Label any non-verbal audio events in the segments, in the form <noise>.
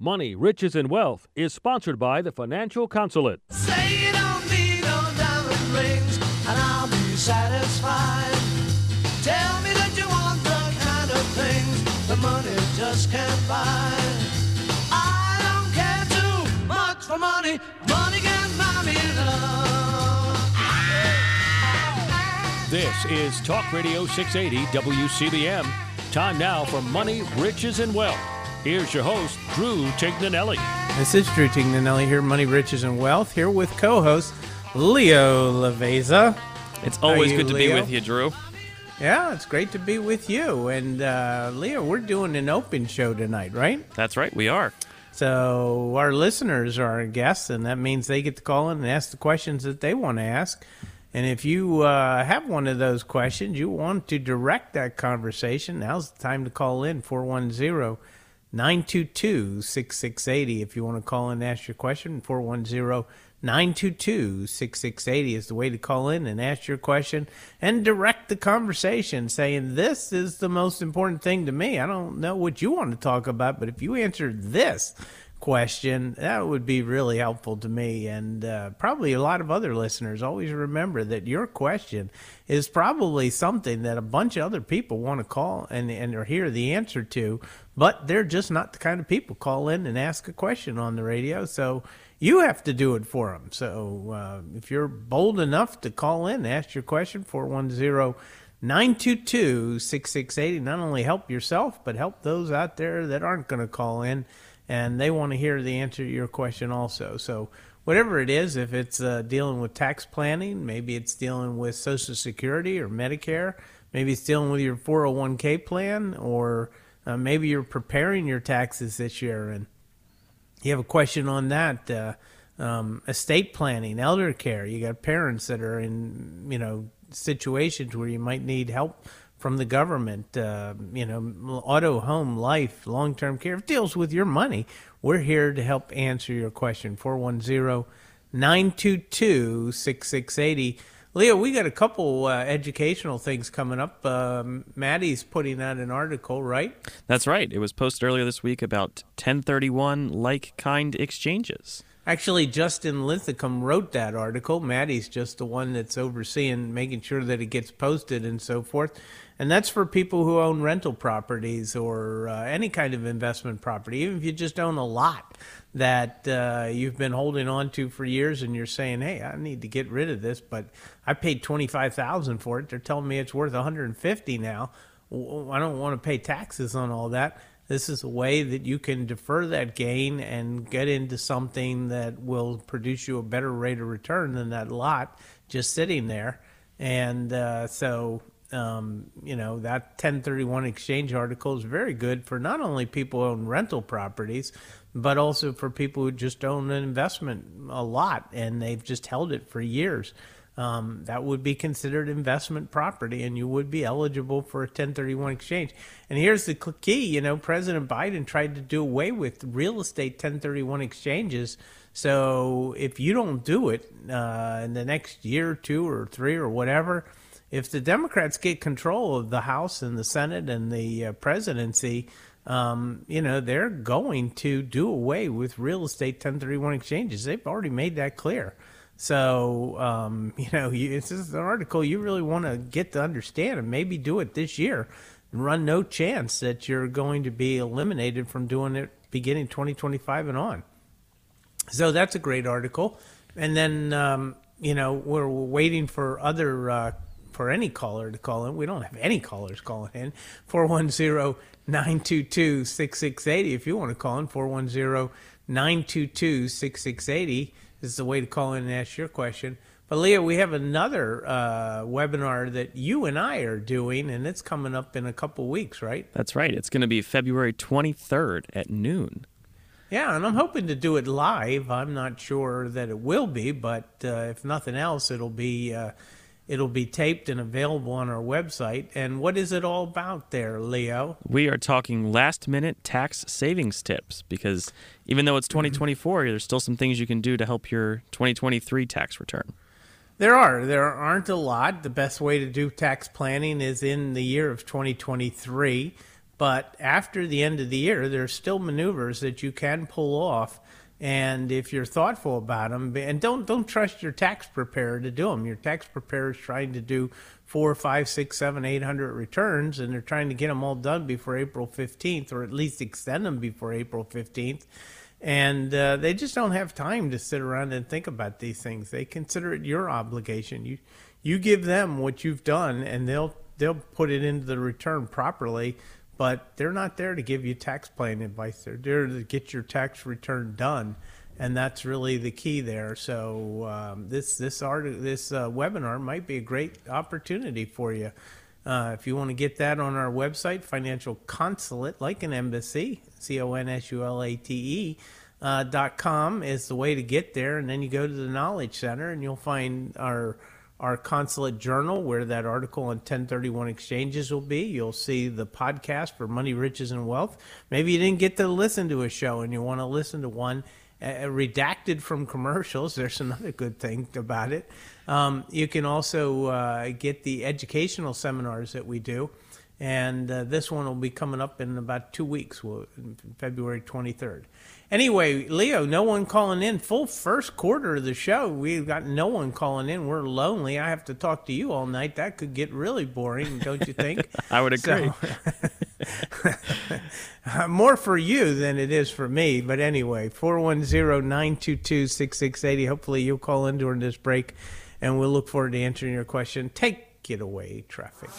Money, Riches, and Wealth is sponsored by the Financial Consulate. Say you don't need no diamond rings, and I'll be satisfied. Tell me that you want the kind of things the money just can't buy. I don't care too much for money. Money can buy me love. This is Talk Radio 680 WCBM. Time now for Money, Riches, and Wealth. Here's your host, Drew Tignanelli. This is Drew Tignanelli here, Money, Riches, and Wealth, here with co-host Leo Laveza. It's always you, good to be with you, Drew. Yeah, it's great to be with you. And uh, Leo, we're doing an open show tonight, right? That's right, we are. So our listeners are our guests, and that means they get to call in and ask the questions that they want to ask. And if you uh, have one of those questions, you want to direct that conversation, now's the time to call in 410 922 6680. If you want to call in and ask your question, 410 922 6680 is the way to call in and ask your question and direct the conversation, saying, This is the most important thing to me. I don't know what you want to talk about, but if you answer this, question, that would be really helpful to me and uh, probably a lot of other listeners. Always remember that your question is probably something that a bunch of other people want to call and, and or hear the answer to, but they're just not the kind of people call in and ask a question on the radio. So you have to do it for them. So uh, if you're bold enough to call in, ask your question, 410 922 6680. Not only help yourself, but help those out there that aren't going to call in and they want to hear the answer to your question also. So, whatever it is, if it's uh, dealing with tax planning, maybe it's dealing with Social Security or Medicare, maybe it's dealing with your 401k plan, or uh, maybe you're preparing your taxes this year and you have a question on that. Uh, um, estate planning, elder care. You got parents that are in, you know, situations where you might need help from the government, uh, you know, auto, home, life, long term care. Deals with your money, we're here to help answer your question. 410 922 6680. Leo, we got a couple uh, educational things coming up. Um, Maddie's putting out an article, right? That's right. It was posted earlier this week about 1031 like kind exchanges. Actually, Justin Linthicum wrote that article. Maddie's just the one that's overseeing making sure that it gets posted and so forth. And that's for people who own rental properties or uh, any kind of investment property, even if you just own a lot that uh, you've been holding on to for years and you're saying, hey, I need to get rid of this, but I paid 25000 for it. They're telling me it's worth 150 now. I don't want to pay taxes on all that. This is a way that you can defer that gain and get into something that will produce you a better rate of return than that lot just sitting there. And uh, so, um, you know, that 1031 exchange article is very good for not only people who own rental properties, but also for people who just own an investment a lot and they've just held it for years. Um, that would be considered investment property and you would be eligible for a 1031 exchange. And here's the key you know, President Biden tried to do away with real estate 1031 exchanges. So if you don't do it uh, in the next year, two, or three, or whatever, if the Democrats get control of the House and the Senate and the uh, presidency, um, you know, they're going to do away with real estate 1031 exchanges. They've already made that clear. So, um, <laughs> you know, it's just an article you really want to get to understand and maybe do it this year run no chance that you're going to be eliminated from doing it beginning 2025 and on. So that's a great article. And then, um, you know, we're, we're waiting for other, uh, for any caller to call in. We don't have any callers calling in. 410 922 6680. If you want to call in, 410 922 6680 is the way to call in and ask your question. But Leo, we have another uh, webinar that you and I are doing, and it's coming up in a couple weeks, right? That's right. It's going to be February 23rd at noon. Yeah, and I'm hoping to do it live. I'm not sure that it will be, but uh, if nothing else, it'll be uh, it'll be taped and available on our website. And what is it all about there, Leo? We are talking last minute tax savings tips because even though it's mm-hmm. 2024, there's still some things you can do to help your 2023 tax return. There are. There aren't a lot. The best way to do tax planning is in the year of 2023. But after the end of the year, there's still maneuvers that you can pull off. And if you're thoughtful about them, and don't don't trust your tax preparer to do them. Your tax preparer is trying to do four, five, six, seven, eight hundred returns, and they're trying to get them all done before April 15th, or at least extend them before April 15th. And uh, they just don't have time to sit around and think about these things. They consider it your obligation. You you give them what you've done, and they'll they'll put it into the return properly but they're not there to give you tax planning advice. They're there to get your tax return done, and that's really the key there. So um, this this art this uh, webinar might be a great opportunity for you. Uh, if you want to get that on our website, financial consulate, like an embassy, C O N S U L A T E. Uh, dot com is the way to get there, and then you go to the Knowledge Center, and you'll find our our consulate journal where that article on 1031 exchanges will be. You'll see the podcast for Money, Riches, and Wealth. Maybe you didn't get to listen to a show and you want to listen to one uh, redacted from commercials. <laughs> There's another good thing about it. Um, you can also uh, get the educational seminars that we do. And uh, this one will be coming up in about two weeks, February 23rd. Anyway, Leo, no one calling in. Full first quarter of the show. We've got no one calling in. We're lonely. I have to talk to you all night. That could get really boring, don't you think? <laughs> I would agree. So, <laughs> uh, more for you than it is for me. But anyway, 410 922 6680. Hopefully, you'll call in during this break, and we'll look forward to answering your question. Take getaway traffic.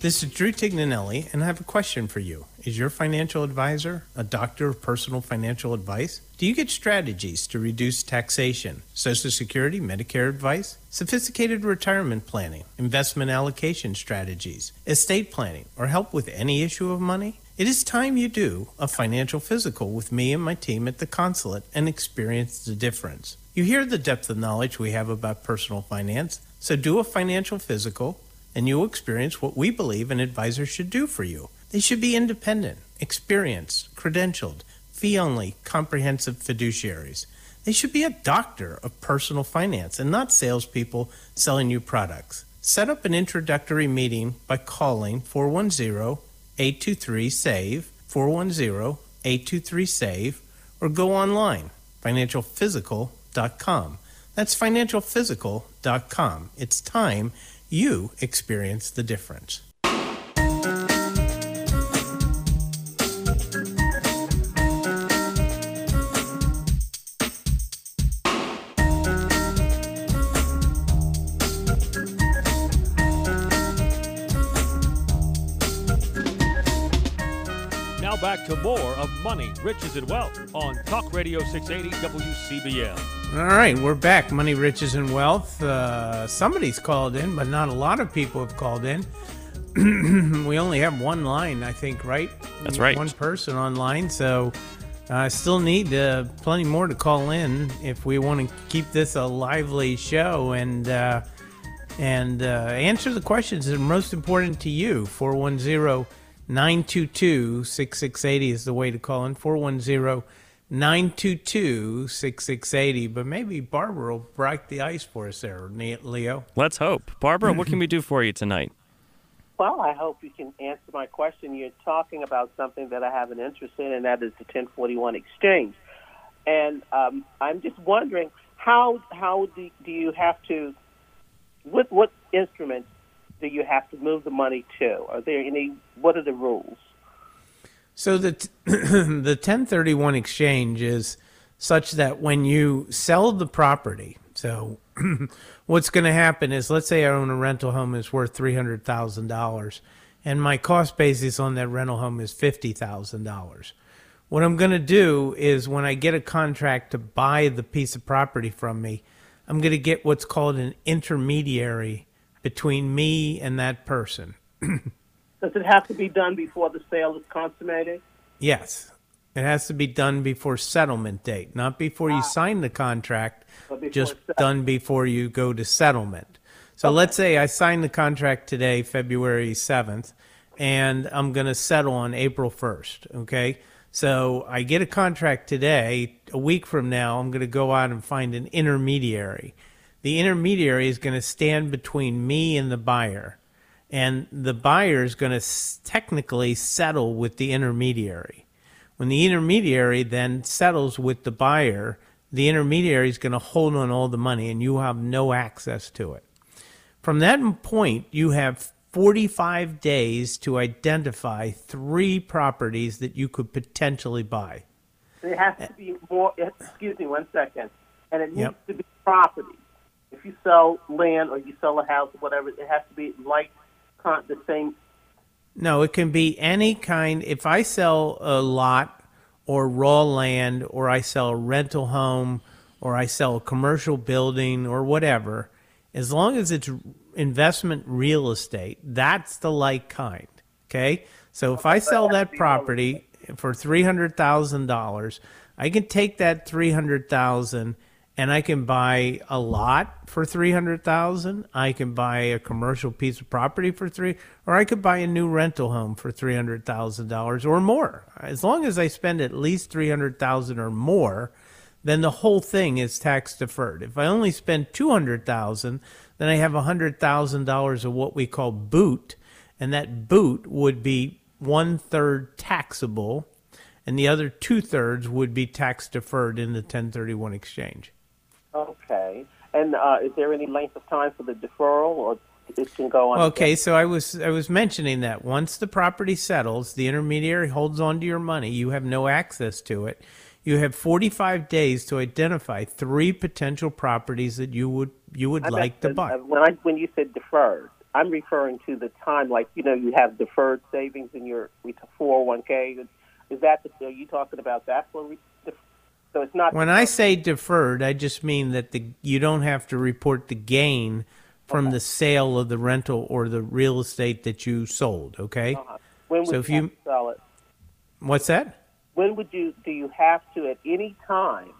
This is Drew Tignanelli, and I have a question for you. Is your financial advisor a doctor of personal financial advice? Do you get strategies to reduce taxation, Social Security, Medicare advice, sophisticated retirement planning, investment allocation strategies, estate planning, or help with any issue of money? It is time you do a financial physical with me and my team at the consulate and experience the difference. You hear the depth of knowledge we have about personal finance, so do a financial physical and you'll experience what we believe an advisor should do for you. They should be independent, experienced, credentialed, fee only, comprehensive fiduciaries. They should be a doctor of personal finance and not salespeople selling you products. Set up an introductory meeting by calling 410 823 SAVE, 410 823 SAVE, or go online, financialphysical.com. That's financialphysical.com. It's time you experience the difference. More of Money, Riches, and Wealth on Talk Radio 680 WCBM. All right, we're back. Money, riches, and wealth. Uh, somebody's called in, but not a lot of people have called in. <clears throat> we only have one line, I think, right? That's right. One person online, so I uh, still need uh, plenty more to call in if we want to keep this a lively show and uh, and uh, answer the questions that are most important to you. 410 922 6680 is the way to call in. 410 922 6680. But maybe Barbara will break the ice for us there, Leo. Let's hope. Barbara, what can we do for you tonight? Well, I hope you can answer my question. You're talking about something that I have an interest in, and that is the 1041 exchange. And um, I'm just wondering how how do, do you have to what what instruments do you have to move the money to? Are there any? What are the rules? So the t- <clears throat> the 1031 exchange is such that when you sell the property, so <clears throat> what's going to happen is let's say I own a rental home is worth $300,000 and my cost basis on that rental home is $50,000. What I'm going to do is when I get a contract to buy the piece of property from me, I'm going to get what's called an intermediary between me and that person. <clears throat> Does it have to be done before the sale is consummated? Yes. It has to be done before settlement date, not before you ah. sign the contract, just settle- done before you go to settlement. So let's say I sign the contract today, February 7th, and I'm going to settle on April 1st, okay? So I get a contract today, a week from now, I'm going to go out and find an intermediary. The intermediary is going to stand between me and the buyer and the buyer is going to technically settle with the intermediary. When the intermediary then settles with the buyer, the intermediary is going to hold on all the money and you have no access to it. From that point, you have 45 days to identify three properties that you could potentially buy. It has to be more. Excuse me, one second. And it needs Yep. to be property. If you sell land or you sell a house or whatever, it has to be like the same. No, it can be any kind. If I sell a lot or raw land, or I sell a rental home, or I sell a commercial building, or whatever, as long as it's investment real estate, that's the like kind. Okay? So if I sell that property for $300,000, I can take that 300,000 and I can buy a lot for 300,000, I can buy a commercial piece of property for 3 or I could buy a new rental home for $300,000 or more. As long as I spend at least 300,000 or more, then the whole thing is tax deferred. If I only spend 200,000, then I have $100,000 of what we call boot, and that boot would be one third taxable, and the other two thirds would be tax deferred in the 1031 exchange. Okay. And uh, is there any length of time for the deferral, or it can go on? Okay, so I was I was mentioning that once the property settles, the intermediary holds on to your money. You have no access to it. You have 45 days to identify three potential properties that you would you would I like to buy. uh, When I when you said deferred, I'm referring to the time, like you know, you have deferred savings in your 401k. Is that the, are you talking about that for? So it's not. When I say deferred, I just mean that the you don't have to report the gain from the sale of the rental or the real estate that you sold. Okay, uh, when would so you, if you- sell it? what's that? When would you do you have to at any time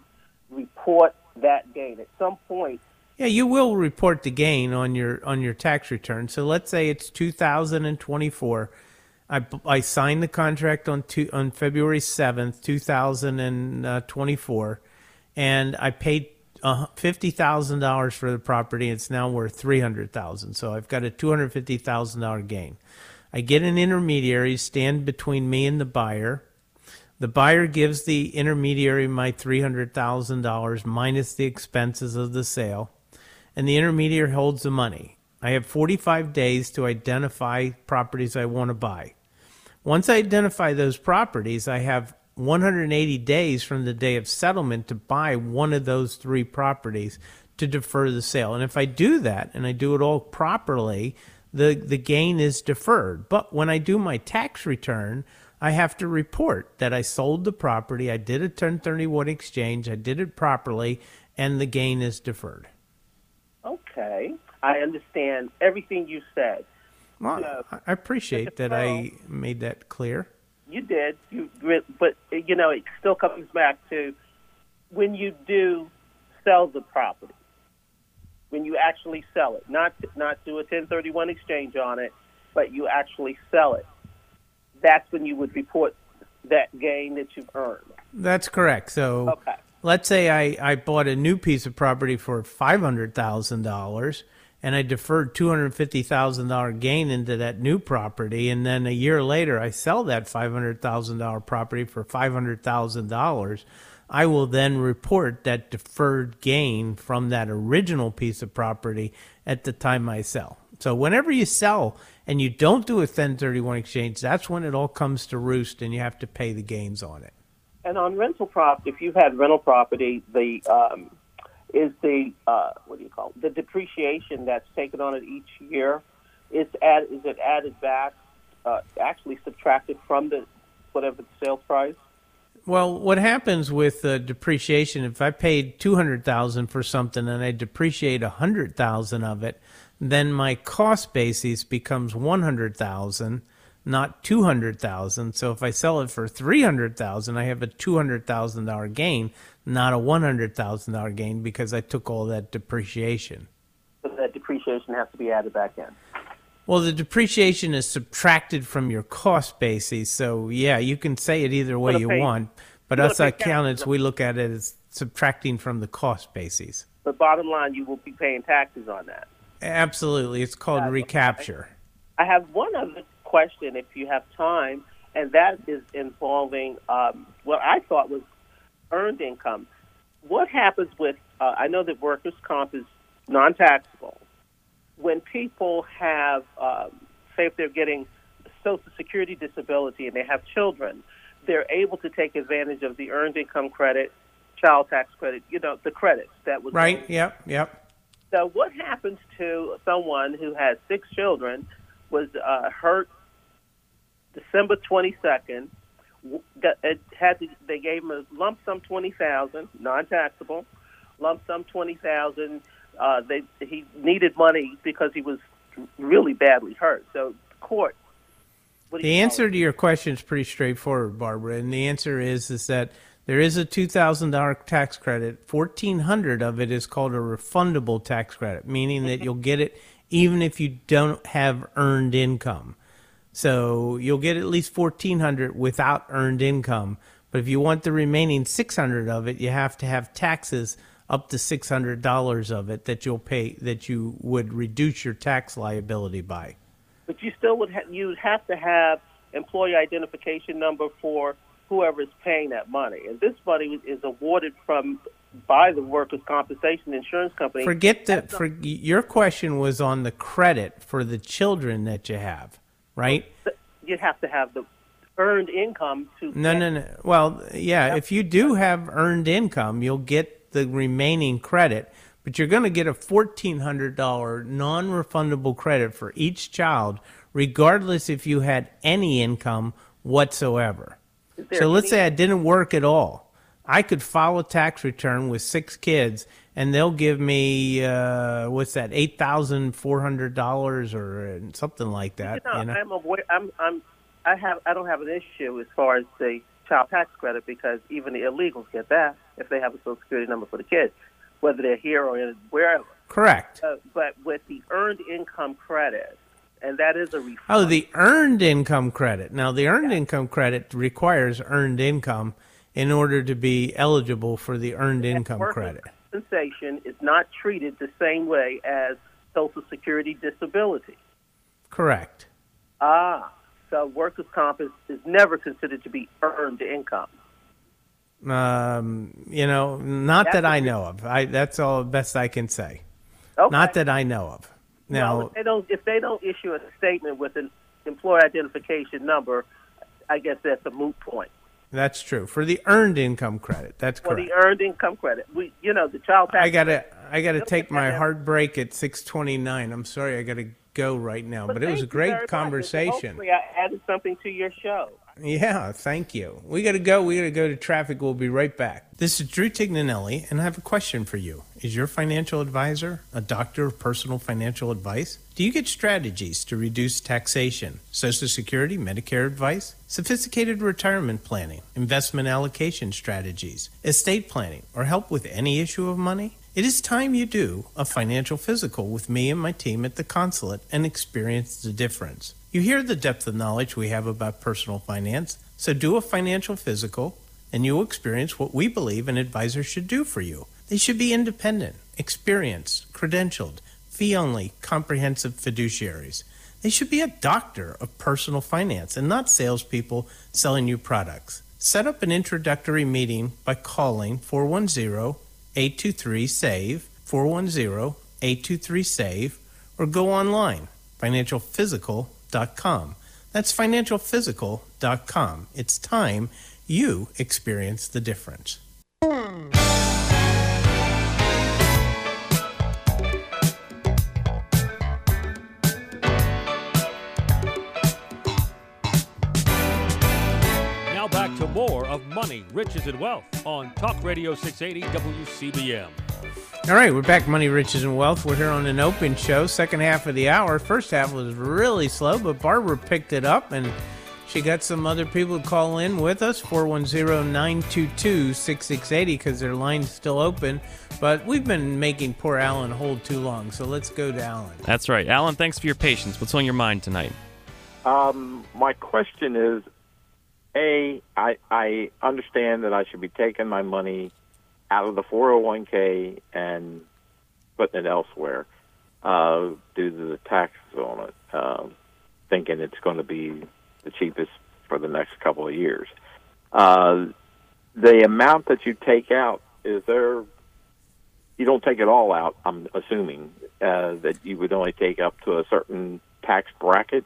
report that gain? At some point, Yeah, you will report the gain on your on your tax return. So let's say it's 2024. I, I signed the contract on two, on February 7th, 2024, and I paid uh, $50,000 for the property. It's now worth 300,000. So I've got a $250,000 gain. I get an intermediary stand between me and the buyer. The buyer gives the intermediary my $300,000 minus the expenses of the sale, and the intermediary holds the money. I have 45 days to identify properties I want to buy. Once I identify those properties, I have 180 days from the day of settlement to buy one of those three properties to defer the sale. And if I do that and I do it all properly, the, the gain is deferred. But when I do my tax return, I have to report that I sold the property, I did a 1031 exchange, I did it properly, and the gain is deferred. okay, I understand everything you said. Well. I- appreciate that I made that clear. You did, you, but you know, it still comes back to when you do sell the property, when you actually sell it, not not do a 1031 exchange on it, but you actually sell it. That's when you would report that gain that you've earned. That's correct. So Okay. let's say I, I bought a new piece of property for $500,000 and I deferred $250,000 gain into that new property. And then a year later, I sell that $500,000 property for $500,000. I will then report that deferred gain from that original piece of property at the time I sell. So whenever you sell and you don't do a 1031 exchange, that's when it all comes to roost and you have to pay the gains on it. And on rental property, if you've had rental property, the um, is the uh, what do you call it? the depreciation that's taken on it each year is add, is it added back, uh, actually subtracted from the whatever the sales price? Well, what happens with uh, depreciation? If I paid two hundred thousand for something and I depreciate a hundred thousand of it, then my cost basis becomes one hundred thousand, not two hundred thousand. So if I sell it for three hundred thousand, I have a two hundred thousand dollar gain, not a one hundred thousand dollar gain because I took all that depreciation. So that depreciation has to be added back in. Well, the depreciation is subtracted from your cost basis. So, yeah, you can say it either way you pay- want. But us accountants, we look at it as subtracting from the cost basis. But bottom line, you will be paying taxes on that. Absolutely. It's called That's okay. recapture. I have one other question, if you have time, and that is involving um, what I thought was earned income. What happens with? Uh, I know that workers' comp is non-taxable. When people have, um, say, if they're getting Social Security disability and they have children, they're able to take advantage of the earned income credit, child tax credit. You know, the credits that was Right. Yep. Yep. so, what happens to someone who has six children, was uh, hurt December twenty second? It had to, they gave him a lump sum twenty thousand, non taxable, lump sum twenty thousand. Uh, they he needed money because he was really badly hurt. So, court. What The answer it? to your question is pretty straightforward, Barbara, and the answer is is that there is a two thousand dollar tax credit. Fourteen hundred of it is called a refundable tax credit, meaning that you'll get it even if you don't have earned income. So you'll get at least fourteen hundred without earned income. But if you want the remaining six hundred of it, you have to have taxes up to six hundred dollars of it that you'll pay that you would reduce your tax liability by. but you still would ha- you'd have to have employee identification number for whoever is paying that money, and this money is awarded from by the workers' compensation insurance company. Forget that. For your question was on the credit for the children that you have, right? You'd have to have the earned income to No, no, no. Well, yeah. If you do have earned income, you'll get the remaining credit, but you're going to get a fourteen hundred dollar non-refundable credit for each child, regardless if you had any income whatsoever. So let's say I didn't work at all. I could file a tax return with six kids, and they'll give me uh, what's that, eight thousand four hundred dollars or uh, something like that. You know, you know? I'm aware. I'm. I'm. I have. I don't have an issue as far as the child tax credit because even the illegals get that if they have a social security number for the kids, whether they're here or in, wherever. Correct. Uh, but with the earned income credit, and that is a refund. Oh, the earned income credit. Now, the earned income credit requires earned income in order to be eligible for the earned income workers' credit. Compensation is not treated the same way as Social Security disability. Correct. Ah, so workers' comp is, is never considered to be earned income. Um, you know, not That's that I know of. I that's all the best I can say. Okay. Not that I know of. Now, well, if they don't if they don't issue a statement with an employer identification number, I guess that's a moot point. That's true. For the earned income credit, that's correct. For correct. the earned income credit, we you know the child tax. I gotta I gotta take my that. hard break at six twenty nine. I'm sorry, I gotta go right now. But, it was a great conversation. Hopefully, I something to your show. Yeah, thank you. We got to go. We got to go to traffic. We'll be right back. This is Drew Tignanelli, and I have a question for you. Is your financial advisor a doctor of personal financial advice? Do you get strategies to reduce taxation, Social Security, Medicare advice, sophisticated retirement planning, investment allocation strategies, estate planning, or help with any issue of money? It is time you do a financial physical with me and my team at the consulate and experience the difference. You hear the depth of knowledge we have about personal finance, so do a financial physical and you'll experience what we believe an advisor should do for you. They should be independent, experienced, credentialed, fee only, comprehensive fiduciaries. They should be a doctor of personal finance and not salespeople selling you products. Set up an introductory meeting by calling 410 823 SAVE, 410 823 SAVE, or go online, financialphysical.com. That's financialphysical.com. It's time you experience the difference. Now back to more of Money, Riches, and Wealth on Talk Radio 680 WCBM. All right, we're back. Money, Riches, and Wealth. We're here on an open show. Second half of the hour. First half was really slow, but Barbara picked it up and she got some other people to call in with us 410 922 6680 because their line's still open. But we've been making poor Alan hold too long, so let's go to Alan. That's right. Alan, thanks for your patience. What's on your mind tonight? Um, my question is, a, I I understand that I should be taking my money out of the 401k and putting it elsewhere uh, due to the taxes on it. Um, thinking it's going to be the cheapest for the next couple of years. Uh, the amount that you take out is there. You don't take it all out. I'm assuming uh, that you would only take up to a certain tax bracket.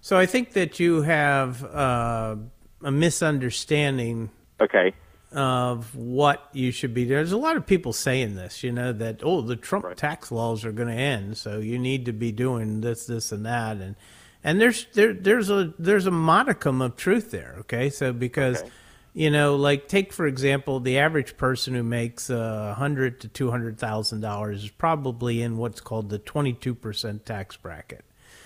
So I think that you have uh, a misunderstanding Okay. Of what you should be. doing. There's a lot of people saying this, you know, that oh, the Trump Right. tax laws are going to end, so you need to be doing this, this, and that, and and there's there there's a there's a modicum of truth there. Okay, so because. Okay. You know, like take for example, the average person who makes uh, a hundred to two hundred thousand dollars is probably in what's called the twenty-two percent tax bracket.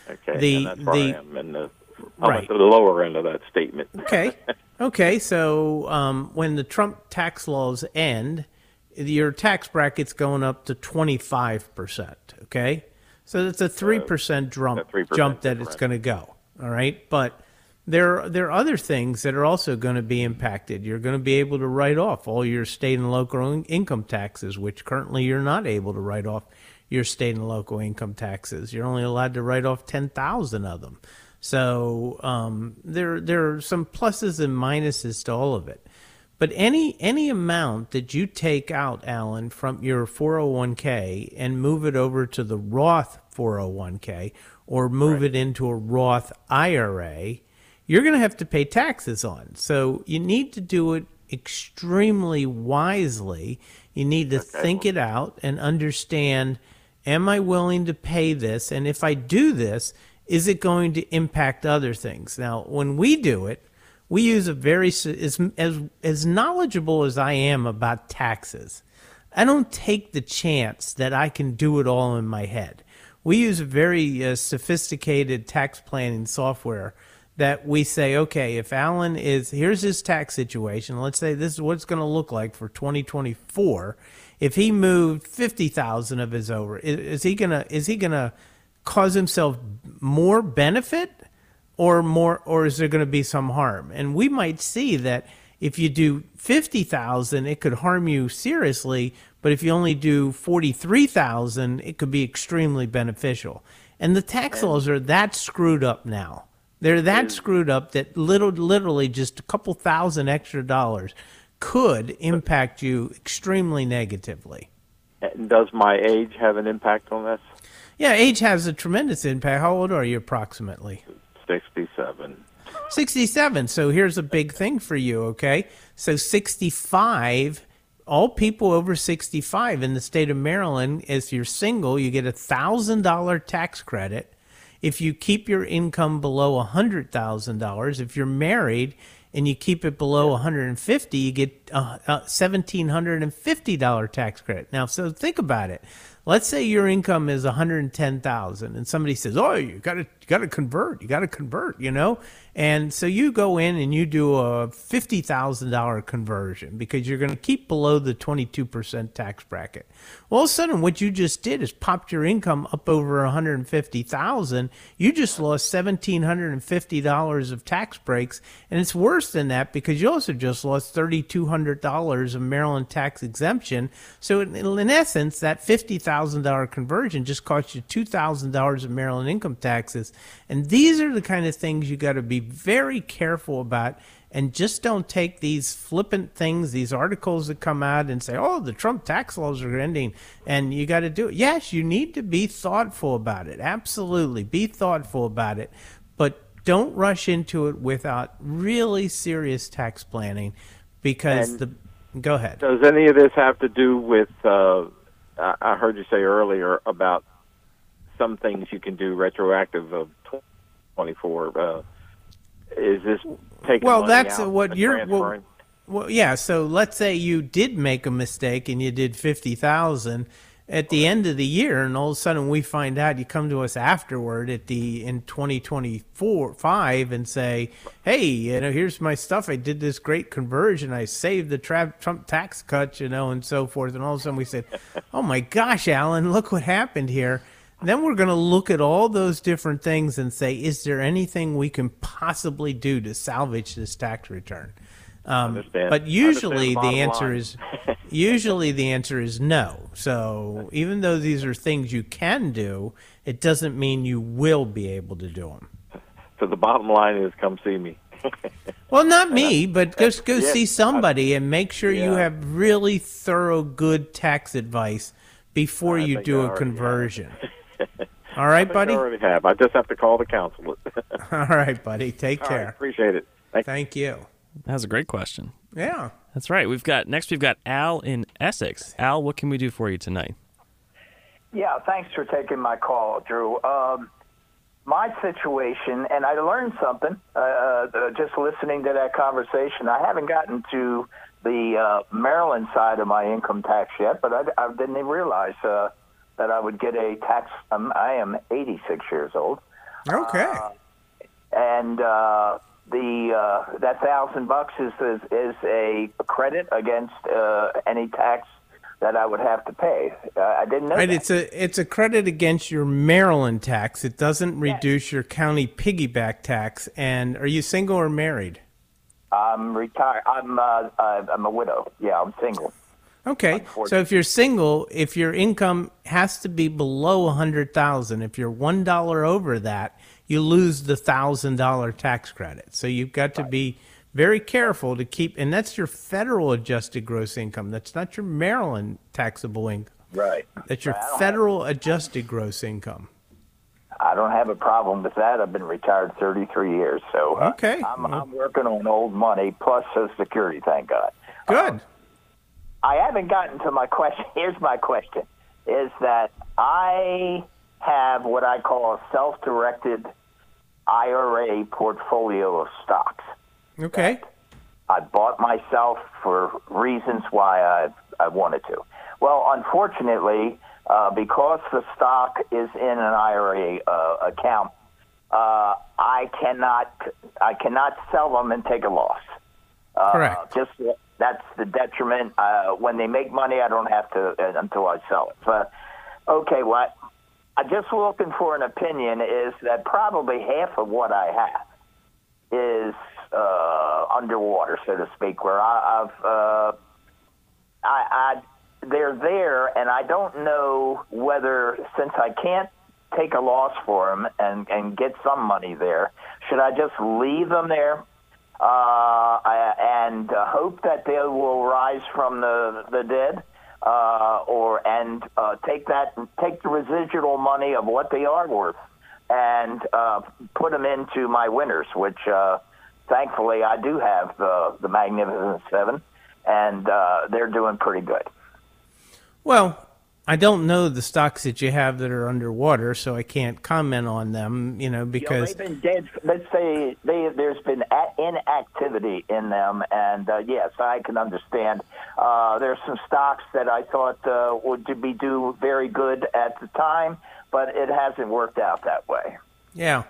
Okay. The- and that's where the- I am in the Right. the lower end of that statement. Okay. <laughs> Okay. So um, when the Trump tax laws end, your tax bracket's going up to 25%. Okay. So that's a 3% jump, a 3% jump that it's going to go. All right. But there, there are other things that are also going to be impacted. You're going to be able to write off all your state and local in- income taxes, which currently you're not able to write off your state and local income taxes. You're only allowed to write off 10,000 of them. So um, there there are some pluses and minuses to all of it. But any any amount that you take out, Alan, from your 401k and move it over to the Roth 401k or move it into a Roth IRA, you're going to have to pay taxes on. So you need to do it extremely wisely. You need to think it out and understand am I willing to pay this? And if I do this, is it going to impact other things? Now, when we do it, we use a very as as as knowledgeable as I am about taxes. I don't take the chance that I can do it all in my head. We use a very uh, sophisticated tax planning software that we say, okay, if Alan is here's his tax situation. Let's say this is what it's going to look like for 2024. If he moved 50,000 of his over, is, is he gonna is he gonna cause himself more benefit or more or is there going to be some harm? And we might see that if you do 50,000 it could harm you seriously but if you only do 43,000 it could be extremely beneficial. And the tax laws are that screwed up now. They're that screwed up that little literally just a couple thousand extra dollars could impact you extremely negatively. Does my age have an impact on this? Yeah age has a tremendous impact how old are you approximately 67. 67. So here's a big thing for you, okay? So 65, all people over 65 in the state of Maryland, if you're single, you get a $1,000 tax credit. If you keep your income below $100,000, if you're married and you keep it below 150, you get a, a $1,750 tax credit. Now, so think about it. Let's say your income is 110,000 and somebody says, "Oh, you got to you got to convert. You got to convert, you know?" And so you go in and you do a $50,000 conversion because you're going to keep below the 22% tax bracket. Well, all of a sudden what you just did is popped your income up over 150,000. You just lost $1,750 of tax breaks, and it's worse than that because you also just lost $3,200 of Maryland tax exemption. So in, in essence, that $50,000 conversion just cost you $2,000 of Maryland income taxes. And these are the kind of things you got to be very careful about and just don't take these flippant things, these articles that come out and say, oh, the Trump tax laws are ending and you got to do it. Yes, you need to be thoughtful about it. Absolutely. Be thoughtful about it. But don't rush into it without really serious tax planning because And- the. Go ahead. Does any of this have to do with? Uh, I I heard you say earlier about some things you can do retroactive of 24. Uh, is this taking Well, money that's out what you're- well? Well, yeah. So let's say you did make a mistake and you did fifty thousand at the end of the year, and all of a sudden we find out you come to us afterward at the in twenty twenty four five and say, "Hey, you know, here's my stuff. I did this great conversion. I saved the tra- Trump tax cut, you know, and so forth." And all of a sudden we said, "Oh my gosh, Alan, look what happened here." Then we're going to look at all those different things and say, "Is there anything we can possibly do to salvage this tax return?" Um, but usually the the answer line. is usually the answer is no. So even though these are things you can do, it doesn't mean you will be able to do them. So the bottom line is, come see me. <laughs> Well, not me, but go go Yeah, see somebody and make sure you have really thorough, good tax advice before I you do a conversion. <laughs> <laughs> All right, I buddy. already have. I just have to call the council. <laughs> All right, buddy. Take All right, care. appreciate it. Thank Thank you. That was a great question. Yeah. That's right. We've got next. We've got Al in Essex. Al, what can we do for you tonight? Yeah, thanks for taking my call, Drew. Um, my situation, and I learned something uh, uh, just listening to that conversation. I haven't gotten to the uh, Maryland side of my income tax yet, but I, I didn't even realize uh, that I would get a tax. Um, I am 86 years old, Okay. and uh, the uh, that thousand bucks is, is is a credit against uh, any tax that I would have to pay. Uh, I didn't know Right, that. it's a it's a credit against your Maryland tax. It doesn't reduce your county piggyback tax. And are you single or married? I'm retired. I'm uh, uh, I'm a widow. Yeah, I'm single. Okay, so if you're single, if your income has to be below a hundred thousand, if you're one dollar over that, you lose the thousand dollar tax credit. So you've got to be very careful to keep, and that's your federal adjusted gross income. That's not your Maryland taxable income. Right. That's your Right, federal adjusted gross income. I don't have a problem with that. I've been retired 33 years, so uh, Okay. I'm, I'm working on old money plus Social Security. Thank God. Good. I haven't gotten to my question. <laughs> Here's my question: Is that I have what I call a self-directed IRA portfolio of stocks. Okay. I bought myself for reasons why I I wanted to. Well, unfortunately, uh, because the stock is in an IRA uh, account, uh, I cannot I cannot sell them and take a loss. Uh, Correct. Just that's the detriment. Uh, when they make money, I don't have to uh, until I sell it. But okay, what I'm just looking for an opinion is that probably half of what I have is uh, underwater, so to speak, where I, I've uh, I, I they're there, and I don't know whether since I can't take a loss for them and and get some money there, should I just leave them there uh, and uh, hope that they will rise from the the dead, uh, or and uh, take that take the residual money of what they are worth and uh, put them into my winners, which uh, thankfully I do have the the Magnificent Seven, and uh, they're doing pretty good. Well, I don't know the stocks that you have that are underwater, so I can't comment on them. You know, You know, because they've been dead. Let's say they, there's been inactivity in them, and uh, yes, I can understand. Uh, there's some stocks that I thought uh, would be do very good at the time, but it hasn't worked out that way. Yeah.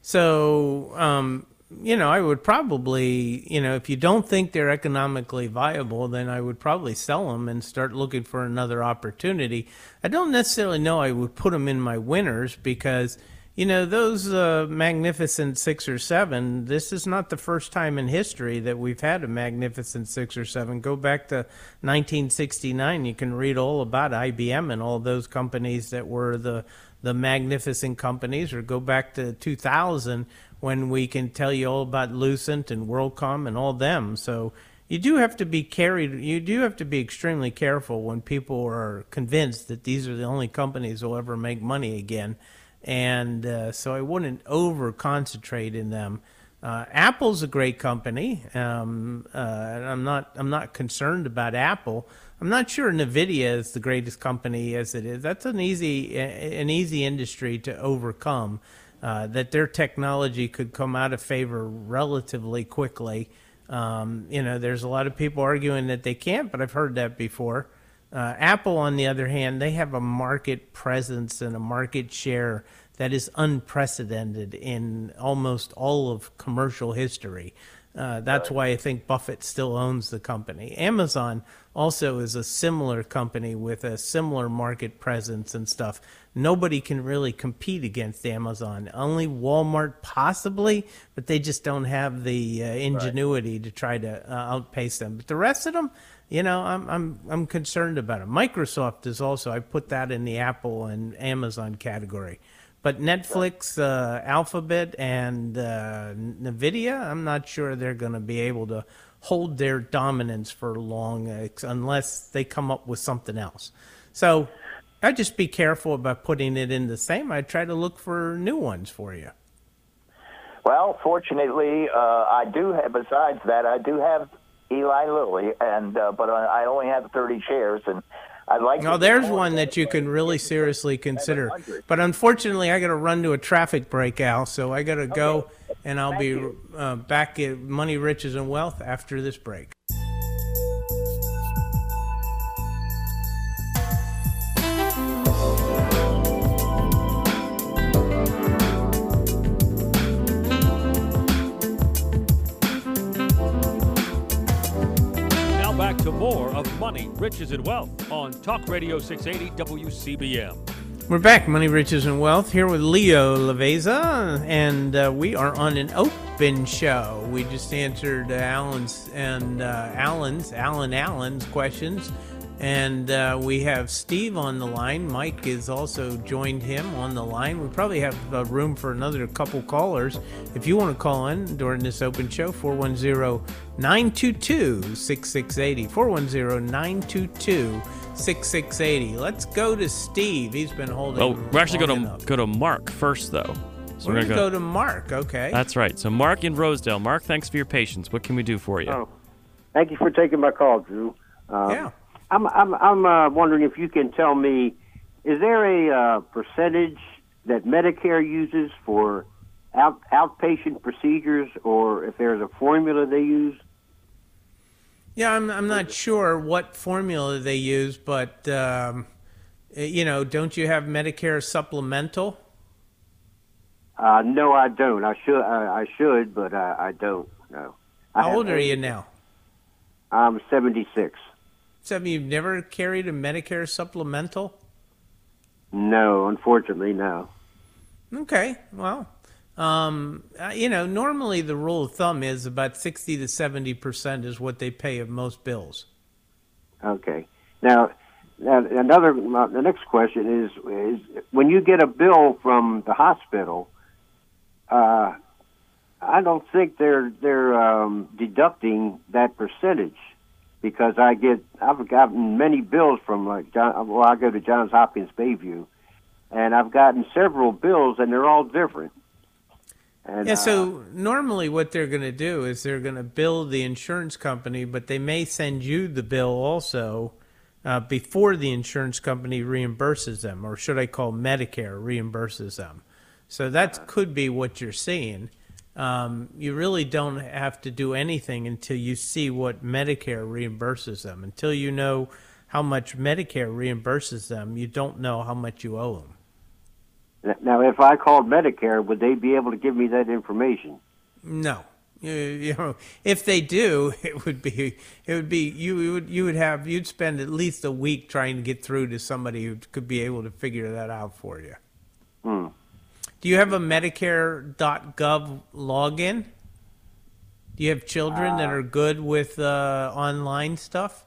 So, um, you know, I would probably, you know, if you don't think they're economically viable, then I would probably sell them and start looking for another opportunity. I don't necessarily know I would put them in my winners because, you know, those uh, magnificent six or seven, this is not the first time in history that we've had a magnificent six or seven. Go back to 1969, you can read all about IBM and all those companies that were the the magnificent companies, or go back to 2000 when we can tell you all about Lucent and WorldCom and all them. So you do have to be carried. You do have to be extremely careful when people are convinced that these are the only companies that will ever make money again. And uh, so I wouldn't over concentrate in them. Uh, Apple's a great company. Um, uh, and I'm not. I'm not concerned about Apple. I'm not sure Nvidia is the greatest company as it is. That's an easy an easy industry to overcome. Uh, that their technology could come out of favor relatively quickly. Um, you know, there's a lot of people arguing that they can't, but I've heard that before. Uh, Apple, on the other hand, they have a market presence and a market share that is unprecedented in almost all of commercial history. Uh, that's why I think Buffett still owns the company. Amazon also is a similar company with a similar market presence and stuff. Nobody can really compete against Amazon. Only Walmart possibly, but they just don't have the uh, ingenuity to try to uh, outpace them. But the rest of them, you know, I'm I'm I'm concerned about it. Microsoft is also I put that in the Apple and Amazon category. But Netflix, uh, Alphabet, and uh, Nvidia, I'm not sure they're going to be able to hold their dominance for long ex- unless they come up with something else. So I'd just be careful about putting it in the same. I try to look for new ones for you. Well, fortunately, uh, I do have. Besides that, I do have Eli Lilly, and uh, but I only have 30 shares, and I'd like. Now, there's one that you can really seriously consider. But unfortunately, I got to run to a traffic break, Al. So I got to go, and I'll be uh, back at Money, Riches, and Wealth after this break. Riches, and Wealth on Talk Radio 680 WCBM. We're back, Money, Riches, and Wealth, here with Leo Laveza, and uh, we are on an open show. We just answered Alan's and uh, Alan's, Alan Allen's questions, and uh, we have Steve on the line. Mike has also joined him on the line. We probably have uh, room for another couple callers. If you want to call in during this open show, 410 922 6680. 410 922 6680. Let's go to Steve. He's been holding. Well, we're actually going to go to Mark first, though. So We're we're going to gonna go to Mark. Okay. That's right. So Mark in Rosedale. Mark, thanks for your patience. What can we do for you? Oh, thank you for taking my call, Drew. Uh, yeah. I'm I'm I'm uh, wondering if you can tell me, is there a uh, percentage that Medicare uses for out, outpatient procedures, or if there's a formula they use? Yeah, I'm, I'm not sure what formula they use, but, um, eh, you know, don't you have Medicare supplemental? Uh, no, I don't. I should I, I should, but I, I don't. No. I How old are you now? I'm 76. So you've never carried a Medicare supplemental? No, unfortunately, no. Okay, well, um, uh, you know, normally the rule of thumb is about 60 to 70% is what they pay of most bills. Okay. Now, now another uh, the next question is is when you get a bill from the hospital, uh, I don't think they're they're um, deducting that percentage because I get I've gotten many bills from like John. Well, I go to Johns Hopkins Bayview, and I've gotten several bills, and they're all different. And, Yeah, uh, so normally what they're going to do is they're going to bill the insurance company, but they may send you the bill also uh, before the insurance company reimburses them, or should I call Medicare reimburses them. So that could be what you're seeing. Um, you really don't have to do anything until you see what Medicare reimburses them. Until you know how much Medicare reimburses them, you don't know how much you owe them. now, if I called Medicare, would they be able to give me that information? No. You, you know, if they do, <laughs> it would be it would be you you would you would have you'd spend at least a week trying to get through to somebody who could be able to figure that out for you. Hmm. Do you have a Medicare.gov login? Do you have children that are good with uh, online stuff?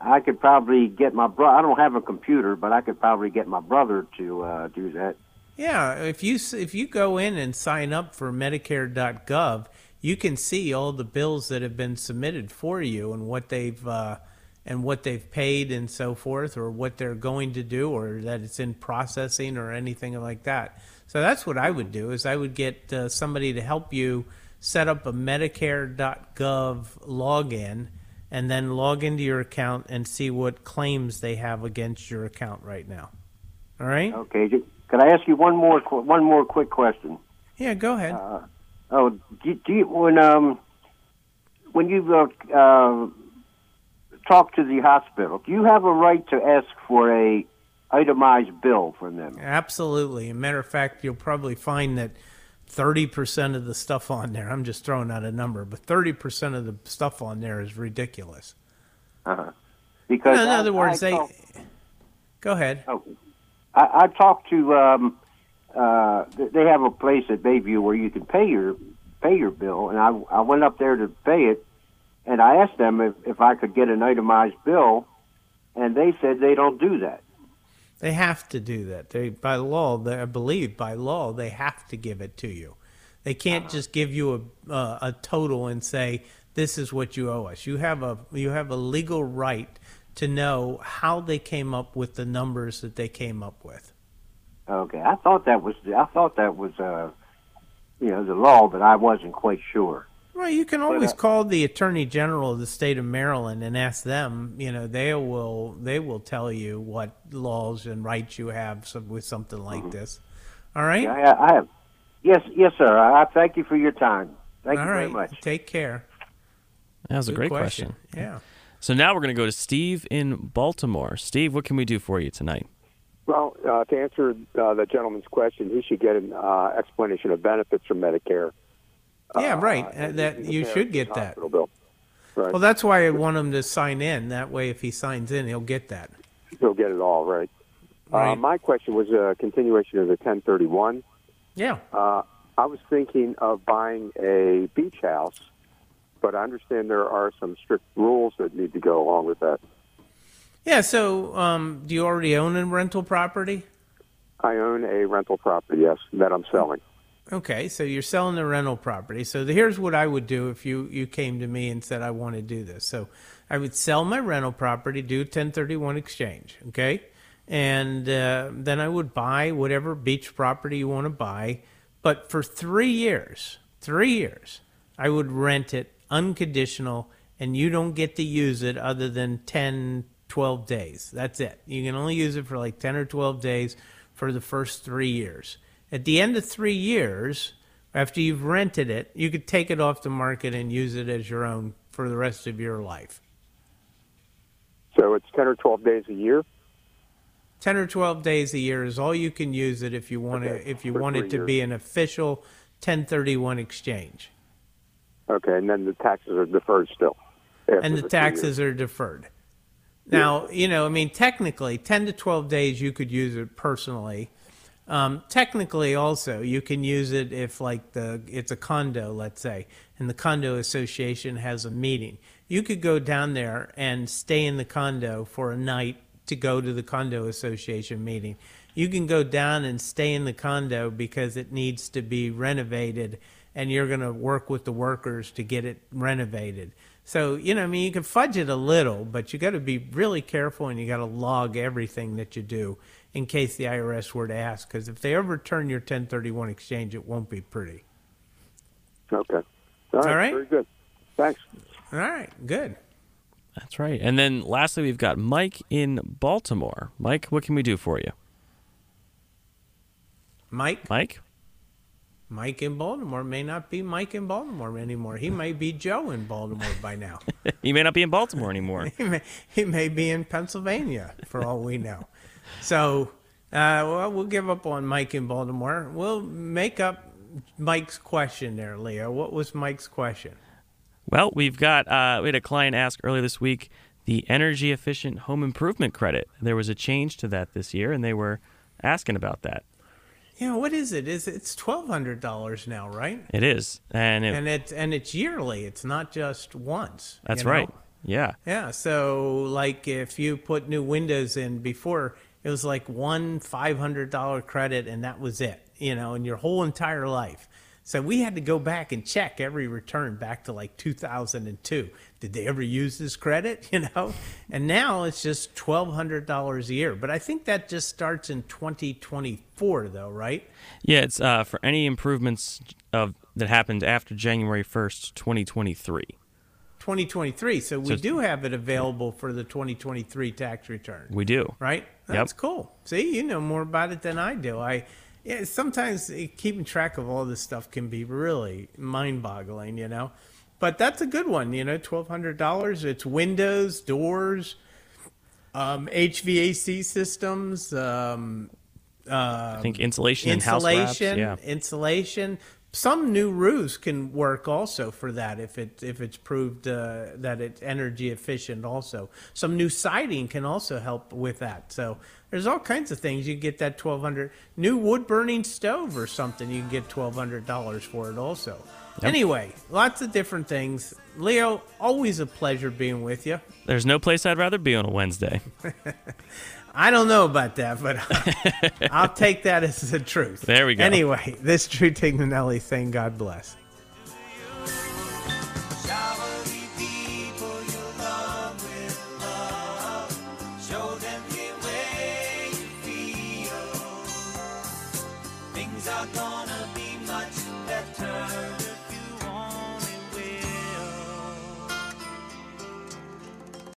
I could probably get my brother. I don't have a computer, but I could probably get my brother to uh, do that. Yeah, if you if you go in and sign up for Medicare.gov, you can see all the bills that have been submitted for you and what they've uh, and what they've paid and so forth, or what they're going to do, or that it's in processing or anything like that. So that's what I would do: is I would get uh, somebody to help you set up a Medicare.gov login, and then log into your account and see what claims they have against your account right now. All right? Okay. Can I ask you one more one more quick question? Yeah, go ahead. Uh, oh, do, do you, when um when you uh, uh, talk to the hospital, do you have a right to ask for a itemized bill from them? Absolutely. As a matter of fact, you'll probably find that 30% of the stuff on there, I'm just throwing out a number, but 30% of the stuff on there is ridiculous. Uh-huh. Because in I- other words, I they. talk- Go ahead. Oh, I, I talked to. Um, uh, they have a place at Bayview where you can pay your pay your bill, and I I went up there to pay it, and I asked them if, if I could get an itemized bill, and they said they don't do that. They have to do that. They by law, they, I believe by law, they have to give it to you. They can't just give you a uh, a total and say this is what you owe us. You have a you have a legal right to know how they came up with the numbers that they came up with. Okay, I thought that was I thought that was uh, you know the law, but I wasn't quite sure. Well, you can always uh, call the Attorney General of the state of Maryland and ask them. You know, they will they will tell you what laws and rights you have some, with something like this. All right. Yeah, I, I have. Yes, yes, sir. I, I thank you for your time. Thank All you very much. Take care. That was a Good great question. Yeah. So now we're going to go to Steve in Baltimore. Steve, what can we do for you tonight? Well, uh, to answer uh, the gentleman's question, he should get an uh, explanation of benefits from Medicare. Yeah, right. Uh, that you should get that. Bill. Right. Well, that's why I want him to sign in. That way, if he signs in, he'll get that. He'll get it all right. Right. Uh, my question was a continuation of the 1031. Yeah. Uh, I was thinking of buying a beach house, but I understand there are some strict rules that need to go along with that. Yeah. So, um, do you already own a rental property? I own a rental property, yes, that I'm selling. Okay, so you're selling the rental property. So the, here's what I would do if you you came to me and said I want to do this. So I would sell my rental property, do 1031 exchange, okay, and uh, then I would buy whatever beach property you want to buy, but for three years, three years, I would rent it unconditional, and you don't get to use it other than 10, 12 days. That's it. You can only use it for like 10 or 12 days for the first three years. At the end of three years, after you've rented it, you could take it off the market and use it as your own for the rest of your life. So it's 10 or 12 days a year. 10 or 12 days a year is all you can use it if you want Okay, to if you for want it to years. be an official 1031 exchange. Okay, and then the taxes are deferred still. and the three taxes are deferred. Now, you know, I mean, technically, 10 to 12 days you could use it personally. Um, technically, also, you can use it if, like, the it's a condo, let's say, and the condo association has a meeting. You could go down there and stay in the condo for a night to go to the condo association meeting. You can go down and stay in the condo because it needs to be renovated, and you're going to work with the workers to get it renovated. So, you know, I mean, you can fudge it a little, but you got to be really careful and you got to log everything that you do in case the IRS were to ask. Because if they overturn your 1031 exchange, it won't be pretty. Okay. All right. All right. Very good. Thanks. All right, good. That's right. And then lastly, we've got Mike in Baltimore. Mike, what can we do for you? Mike, Mike? Mike in Baltimore may not be Mike in Baltimore anymore. He may be Joe in Baltimore by now. <laughs> He may not be in Baltimore anymore. <laughs> he, may, he may be in Pennsylvania for all we know. So, uh, well, we'll give up on Mike in Baltimore. We'll make up Mike's question there, Leo. What was Mike's question? Well, we've got uh, we had a client ask earlier this week the energy efficient home improvement credit. There was a change to that this year, and they were asking about that. Yeah, what is it? Is it's twelve hundred dollars now, right? It is, and, it, And it's and it's yearly. It's not just once. that's you know? right. Yeah, Yeah. So like if you put new windows in before, it was like one five hundred dollar credit, and that was it. You know, in your whole entire life. So we had to go back and check every return back to like 2002. Did they ever use this credit? <laughs> You know, and now it's just twelve hundred dollars a year. But I think that just starts in 2024, though, right? yeah. It's uh, for any improvements of that happened after January first, twenty twenty three. 2023. So we So- do have it available for the 2023 tax return. We do. right? That's cool. See, you know more about it than I do. I yeah, sometimes eh, keeping track of all this stuff can be really mind-boggling, you know. But that's a good one, you know, twelve hundred dollars. It's windows, doors, um, HVAC systems, um, I think insulation, and house wraps. insulation, Yeah, insulation. Some new roofs can work also for that if it if it's proved uh, that it's energy efficient. Also, some new siding can also help with that. So there's all kinds of things. You can get that twelve hundred new wood burning stove or something. You can get twelve hundred dollars for it also. Anyway, lots of different things. Leo, always a pleasure being with you. There's no place I'd rather be on a Wednesday. <laughs> I don't know about that, but <laughs> I'll take that as the truth. There we go. Anyway, this Drew Tignanelli thing, God bless.